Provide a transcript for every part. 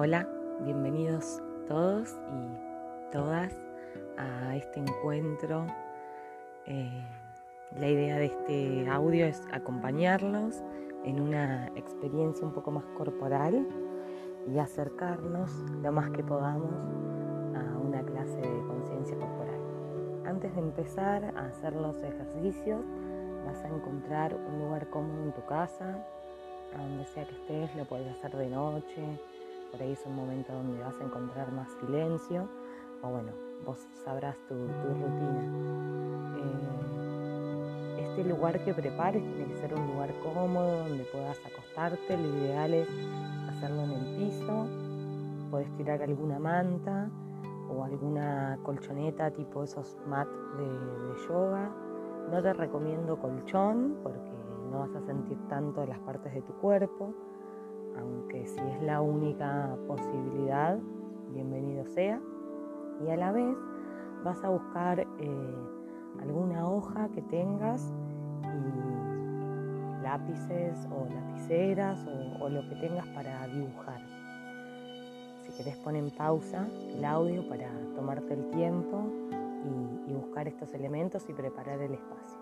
Hola, bienvenidos todos y todas a este encuentro. Eh, la idea de este audio es acompañarlos en una experiencia un poco más corporal y acercarnos lo más que podamos a una clase de conciencia corporal. Antes de empezar a hacer los ejercicios, vas a encontrar un lugar cómodo en tu casa, a donde sea que estés, lo puedes hacer de noche, por ahí es un momento donde vas a encontrar más silencio, o bueno, vos sabrás tu, rutina. Eh, este lugar que prepares tiene que ser un lugar cómodo, donde puedas acostarte, lo ideal es hacerlo en el piso, puedes tirar alguna manta o alguna colchoneta tipo esos mat de, de yoga. No te recomiendo colchón porque no vas a sentir tanto las partes de tu cuerpo aunque si es la única posibilidad, bienvenido sea. Y a la vez vas a buscar eh, alguna hoja que tengas y lápices o lapiceras o, lo que tengas para dibujar. Si querés poner en pausa el audio para tomarte el tiempo y buscar estos elementos y preparar el espacio.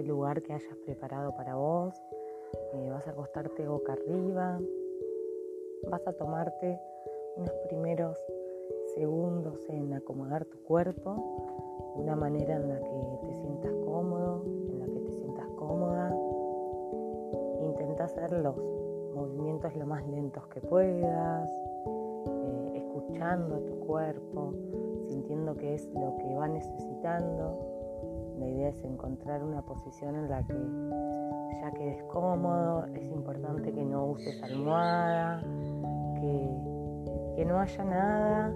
Ese lugar que hayas preparado para vos. Eh, vas a acostarte boca arriba. Vas a tomarte unos primeros segundos en acomodar tu cuerpo de una manera en la que te sientas cómodo, en la que te sientas cómoda. Intenta hacer los movimientos lo más lentos que puedas, eh, escuchando a tu cuerpo, sintiendo que es lo que va necesitando la idea es encontrar una posición en la que ya quedes cómodo, es importante que no uses almohada, que, que no haya nada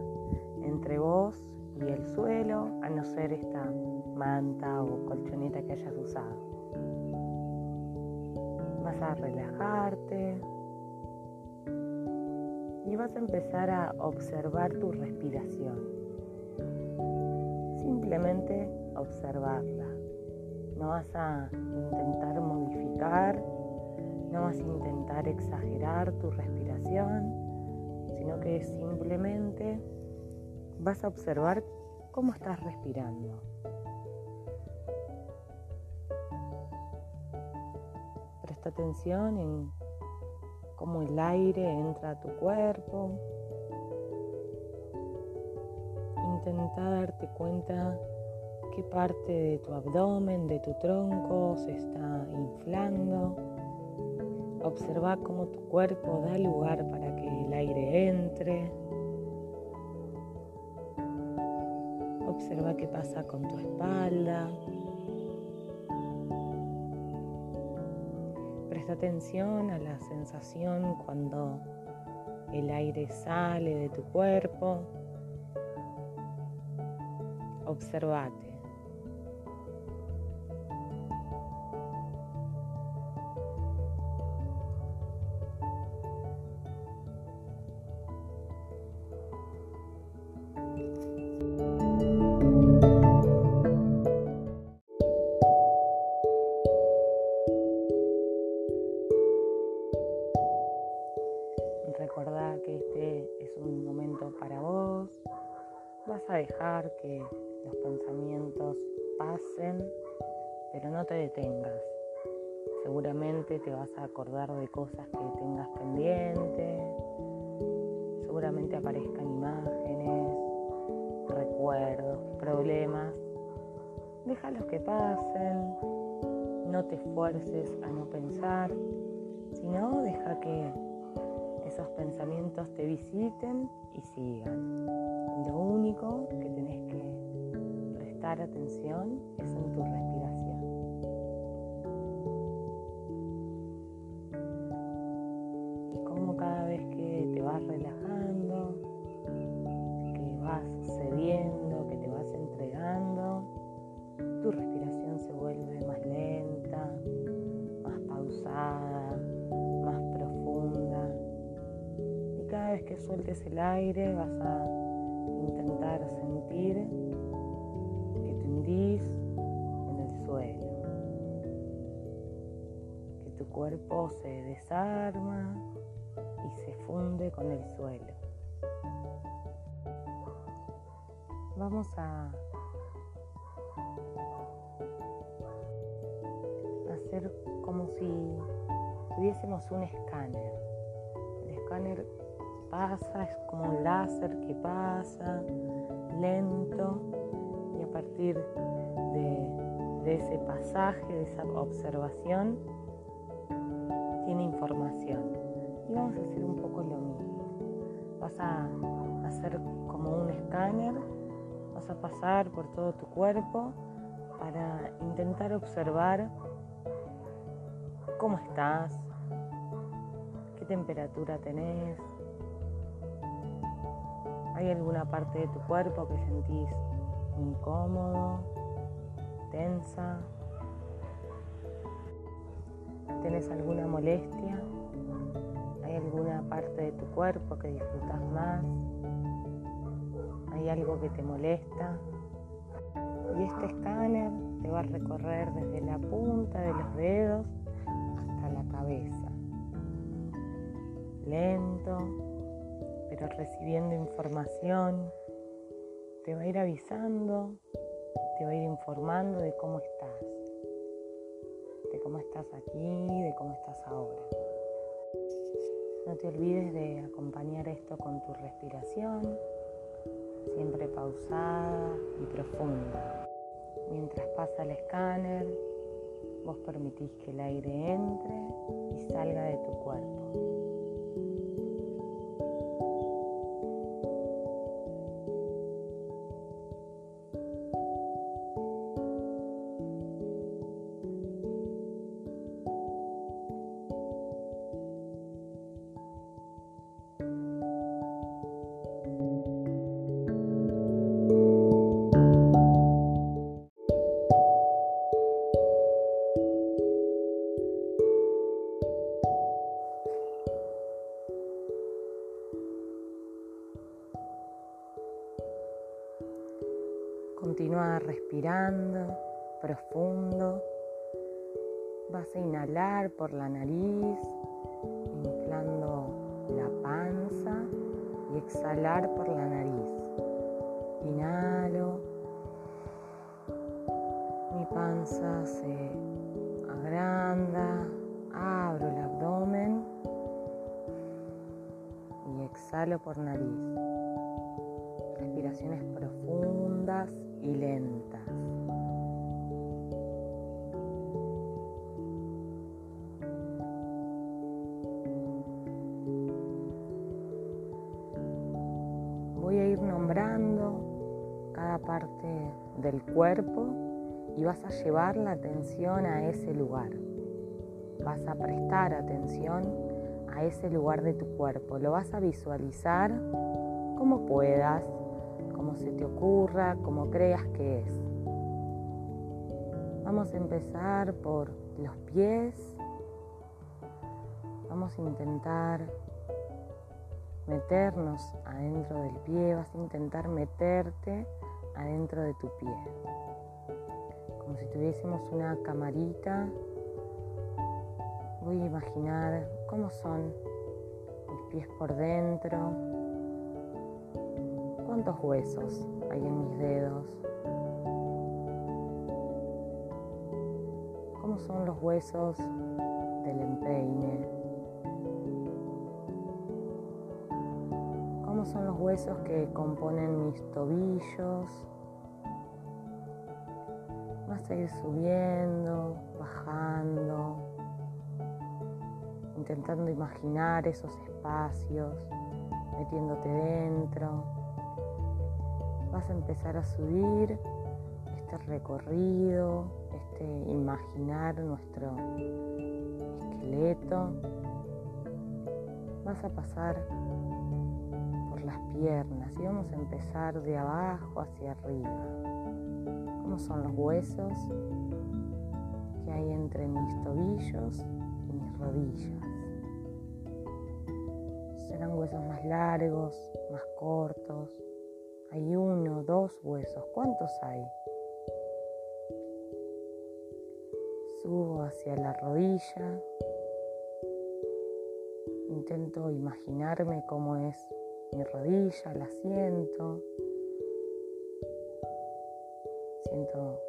entre vos y el suelo, a no ser esta manta o colchoneta que hayas usado. Vas a relajarte y vas a empezar a observar tu respiración. Simplemente observarla. No vas a intentar modificar, no vas a intentar exagerar tu respiración, sino que simplemente vas a observar cómo estás respirando. Presta atención en cómo el aire entra a tu cuerpo. Intenta darte cuenta qué parte de tu abdomen, de tu tronco se está inflando. Observa cómo tu cuerpo da lugar para que el aire entre. Observa qué pasa con tu espalda. Presta atención a la sensación cuando el aire sale de tu cuerpo. Observate. Dejar que los pensamientos pasen, pero no te detengas. Seguramente te vas a acordar de cosas que tengas pendientes, seguramente aparezcan imágenes, recuerdos, problemas. Déjalos que pasen, no te esfuerces a no pensar, sino deja que esos pensamientos te visiten y sigan. Lo único que tenés que prestar atención es en tu respiración. Y como cada vez que te vas relajando, que vas cediendo, que te vas entregando, tu respiración se vuelve más lenta, más pausada, más profunda. Y cada vez que sueltes el aire vas a intentar sentir que te hundís en el suelo, que tu cuerpo se desarma y se funde con el suelo. Vamos a hacer como si tuviésemos un escáner. El escáner pasa, es como un láser que pasa lento y a partir de, ese pasaje, de esa observación, tiene información. Y vamos a hacer un poco lo mismo. Vas a hacer como un escáner, vas a pasar por todo tu cuerpo para intentar observar cómo estás, qué temperatura tenés, ¿Hay alguna parte de tu cuerpo que sentís incómodo, tensa? ¿Tienes alguna molestia? ¿Hay alguna parte de tu cuerpo que disfrutas más? ¿Hay algo que te molesta? Y este escáner te va a recorrer desde la punta de los dedos hasta la cabeza. Lento, pero recibiendo información, te va a ir avisando, te va a ir informando de cómo estás, de cómo estás aquí, de cómo estás ahora. No te olvides de acompañar esto con tu respiración, siempre pausada y profunda. Mientras pasa el escáner, vos permitís que el aire entre y salga de tu cuerpo. Profundo. Vas a inhalar por la nariz, inflando la panza y exhalar por la nariz. Inhalo. Mi panza se agranda, abro el abdomen y exhalo por nariz. Respiraciones profundas y lentas. Voy a ir nombrando cada parte del cuerpo y vas a llevar la atención a ese lugar. Vas a prestar atención a ese lugar de tu cuerpo. Lo vas a visualizar como puedas como se te ocurra, como creas que es. Vamos a empezar por los pies. Vamos a intentar meternos adentro del pie, vas a intentar meterte adentro de tu pie. Como si tuviésemos una camarita. Voy a imaginar cómo son mis pies por dentro, cuántos huesos hay en mis dedos, cómo son los huesos del empeine, son los huesos que componen mis tobillos. Vas a ir subiendo, bajando, intentando imaginar esos espacios, metiéndote dentro vas a empezar a subir este recorrido, este imaginar nuestro esqueleto. Vas a pasar las piernas y vamos a empezar de abajo hacia arriba. ¿Cómo son los huesos que hay entre mis tobillos y mis rodillas? Serán huesos más largos, más cortos, Hay uno, dos huesos. ¿Cuántos hay? Subo hacia la rodilla. Intento imaginarme cómo es mi rodilla, la siento. Siento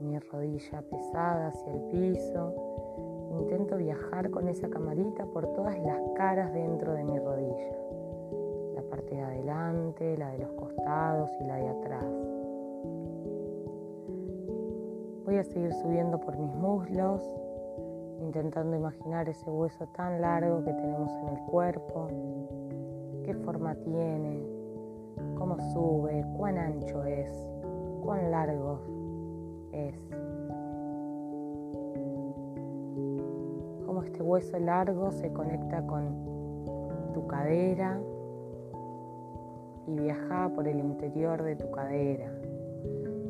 mi rodilla pesada hacia el piso. Intento viajar con esa camarita por todas las caras dentro de mi rodilla. La parte de adelante, la de los costados y la de atrás. Voy a seguir subiendo por mis muslos, intentando imaginar ese hueso tan largo que tenemos en el cuerpo. ¿Qué forma tiene? ¿Cómo sube? ¿Cuán ancho es? ¿Cuán largo es cómo este hueso largo se conecta con tu cadera y viaja por el interior de tu cadera.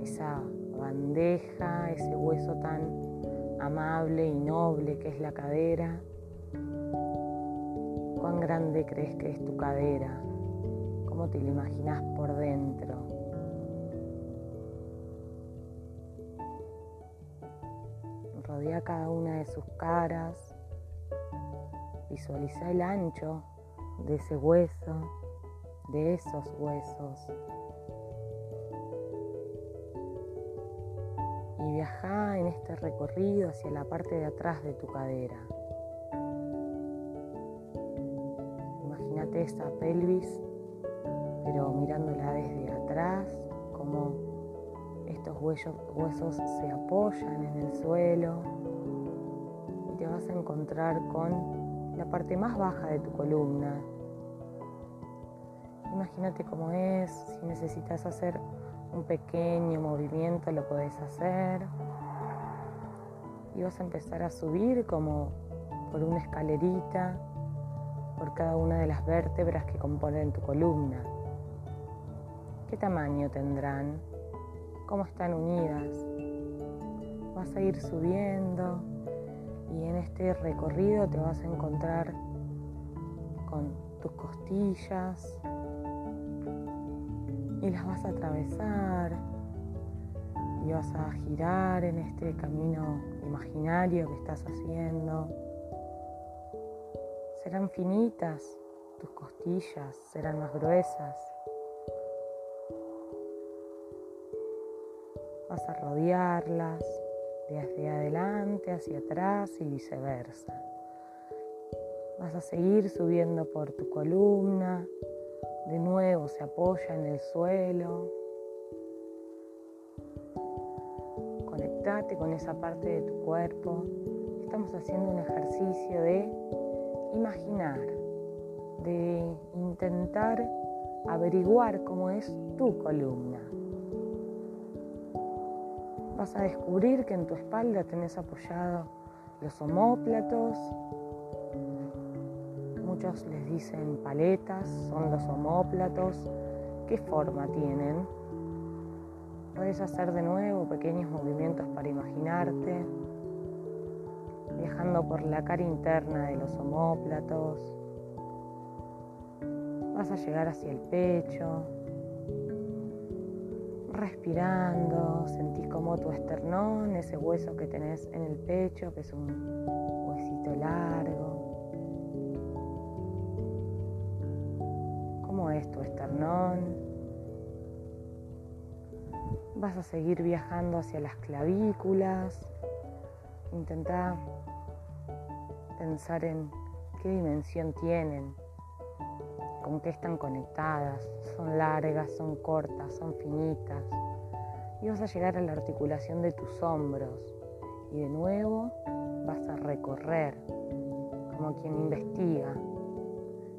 Esa bandeja, ese hueso tan amable y noble que es la cadera. ¿Cuán grande crees que es tu cadera? ¿Cómo te lo imaginas por dentro? rodea cada una de sus caras, visualiza el ancho de ese hueso, de esos huesos. Viaja en este recorrido hacia la parte de atrás de tu cadera. Imagínate esa pelvis, pero mirándola desde atrás, como estos huesos se apoyan en el suelo y te vas a encontrar con la parte más baja de tu columna. Imagínate cómo es, si necesitas hacer un pequeño movimiento lo podés hacer. Y vas a empezar a subir como por una escalerita por cada una de las vértebras que componen tu columna. ¿Qué tamaño tendrán? cómo están unidas. Vas a ir subiendo y en este recorrido te vas a encontrar con tus costillas y las vas a atravesar y vas a girar en este camino imaginario que estás haciendo. Serán finitas tus costillas, serán más gruesas. vas a rodearlas desde adelante hacia atrás y viceversa. Vas a seguir subiendo por tu columna, de nuevo se apoya en el suelo. Conectate con esa parte de tu cuerpo. Estamos haciendo un ejercicio de imaginar, de intentar averiguar cómo es tu columna vas a descubrir que en tu espalda tenés apoyado los homóplatos. Muchos les dicen paletas, son los homóplatos. ¿Qué forma tienen? Puedes hacer de nuevo pequeños movimientos para imaginarte, viajando por la cara interna de los homóplatos. Vas a llegar hacia el pecho, respirando, sentís como tu esternón, ese hueso que tenés en el pecho, que es un huesito largo. Vas a seguir viajando hacia las clavículas. Intenta pensar en qué dimensión tienen, con qué están conectadas, son largas, son cortas, son finitas. Y vas a llegar a la articulación de tus hombros. Y de nuevo vas a recorrer como quien investiga,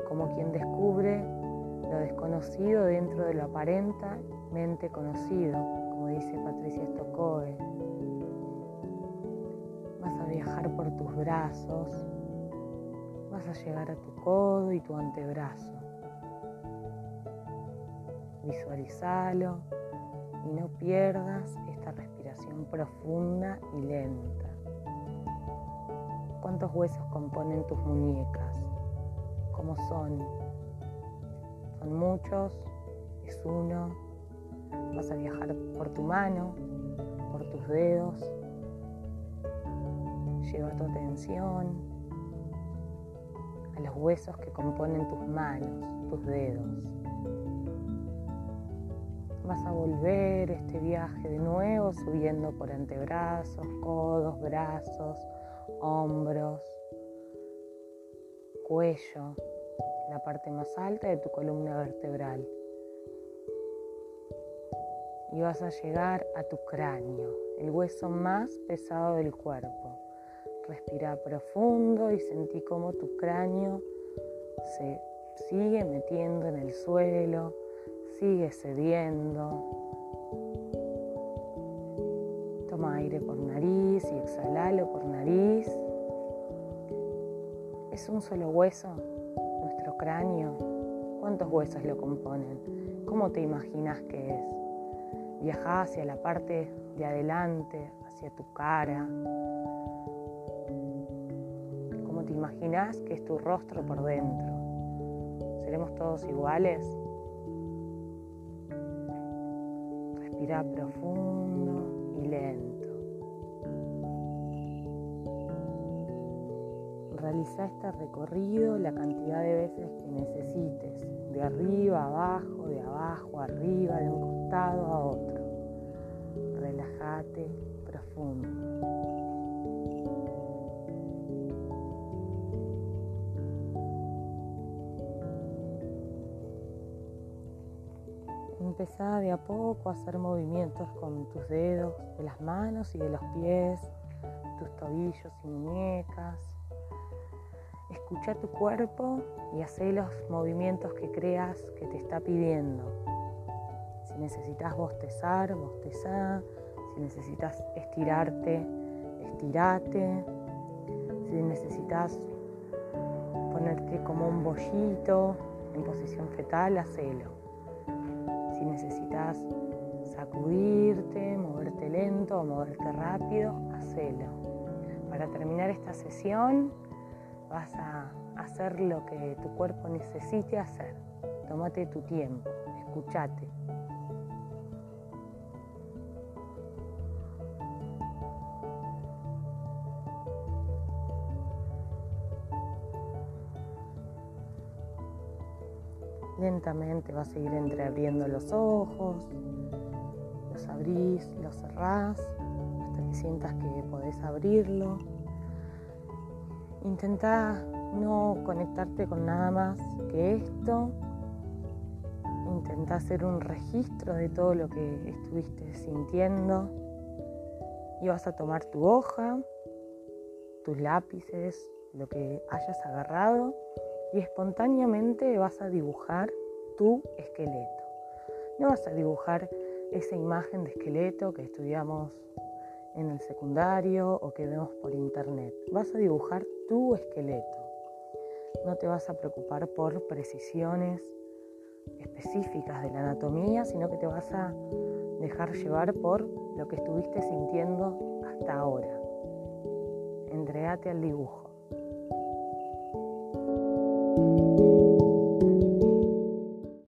como quien descubre lo desconocido dentro de lo aparentemente conocido, como dice Patricia Stokoe. Vas a viajar por tus brazos, vas a llegar a tu codo y tu antebrazo visualizalo y no pierdas esta respiración profunda y lenta. ¿Cuántos huesos componen tus muñecas? ¿Cómo son? Son muchos, es uno. Vas a viajar por tu mano, por tus dedos. Lleva tu atención a los huesos que componen tus manos, tus dedos. Vas a volver este viaje de nuevo subiendo por antebrazos, codos, brazos, hombros, cuello, la parte más alta de tu columna vertebral. Y vas a llegar a tu cráneo, el hueso más pesado del cuerpo. Respira profundo y sentí cómo tu cráneo se sigue metiendo en el suelo, sigue cediendo. Toma aire por nariz y exhalalo por nariz. Es un solo hueso cráneo? ¿Cuántos huesos lo componen? ¿Cómo te imaginas que es? Viaja hacia la parte de adelante, hacia tu cara. ¿Cómo te imaginas que es tu rostro por dentro? ¿Seremos todos iguales? Respira profundo Realiza este recorrido la cantidad de veces que necesites, de arriba a abajo, de abajo a arriba, de un costado a otro. Relájate profundo. Empezá de a poco a hacer movimientos con tus dedos de las manos y de los pies, tus tobillos y muñecas, Escucha tu cuerpo y hace los movimientos que creas que te está pidiendo. Si necesitas bostezar, bostezá. Si necesitas estirarte, estirate. Si necesitas ponerte como un bollito en posición fetal, hacelo. Si necesitas sacudirte, moverte lento o moverte rápido, hacelo. Para terminar esta sesión, vas a hacer lo que tu cuerpo necesite hacer. Tómate tu tiempo, escúchate. Lentamente vas a ir entreabriendo los ojos, los abrís, los cerrás, hasta que sientas que podés abrirlo. Intenta no conectarte con nada más que esto. Intenta hacer un registro de todo lo que estuviste sintiendo. Y vas a tomar tu hoja, tus lápices, lo que hayas agarrado y espontáneamente vas a dibujar tu esqueleto. No vas a dibujar esa imagen de esqueleto que estudiamos en el secundario o que vemos por internet. Vas a dibujar tu esqueleto. No te vas a preocupar por precisiones específicas de la anatomía, sino que te vas a dejar llevar por lo que estuviste sintiendo hasta ahora. Entregate al dibujo.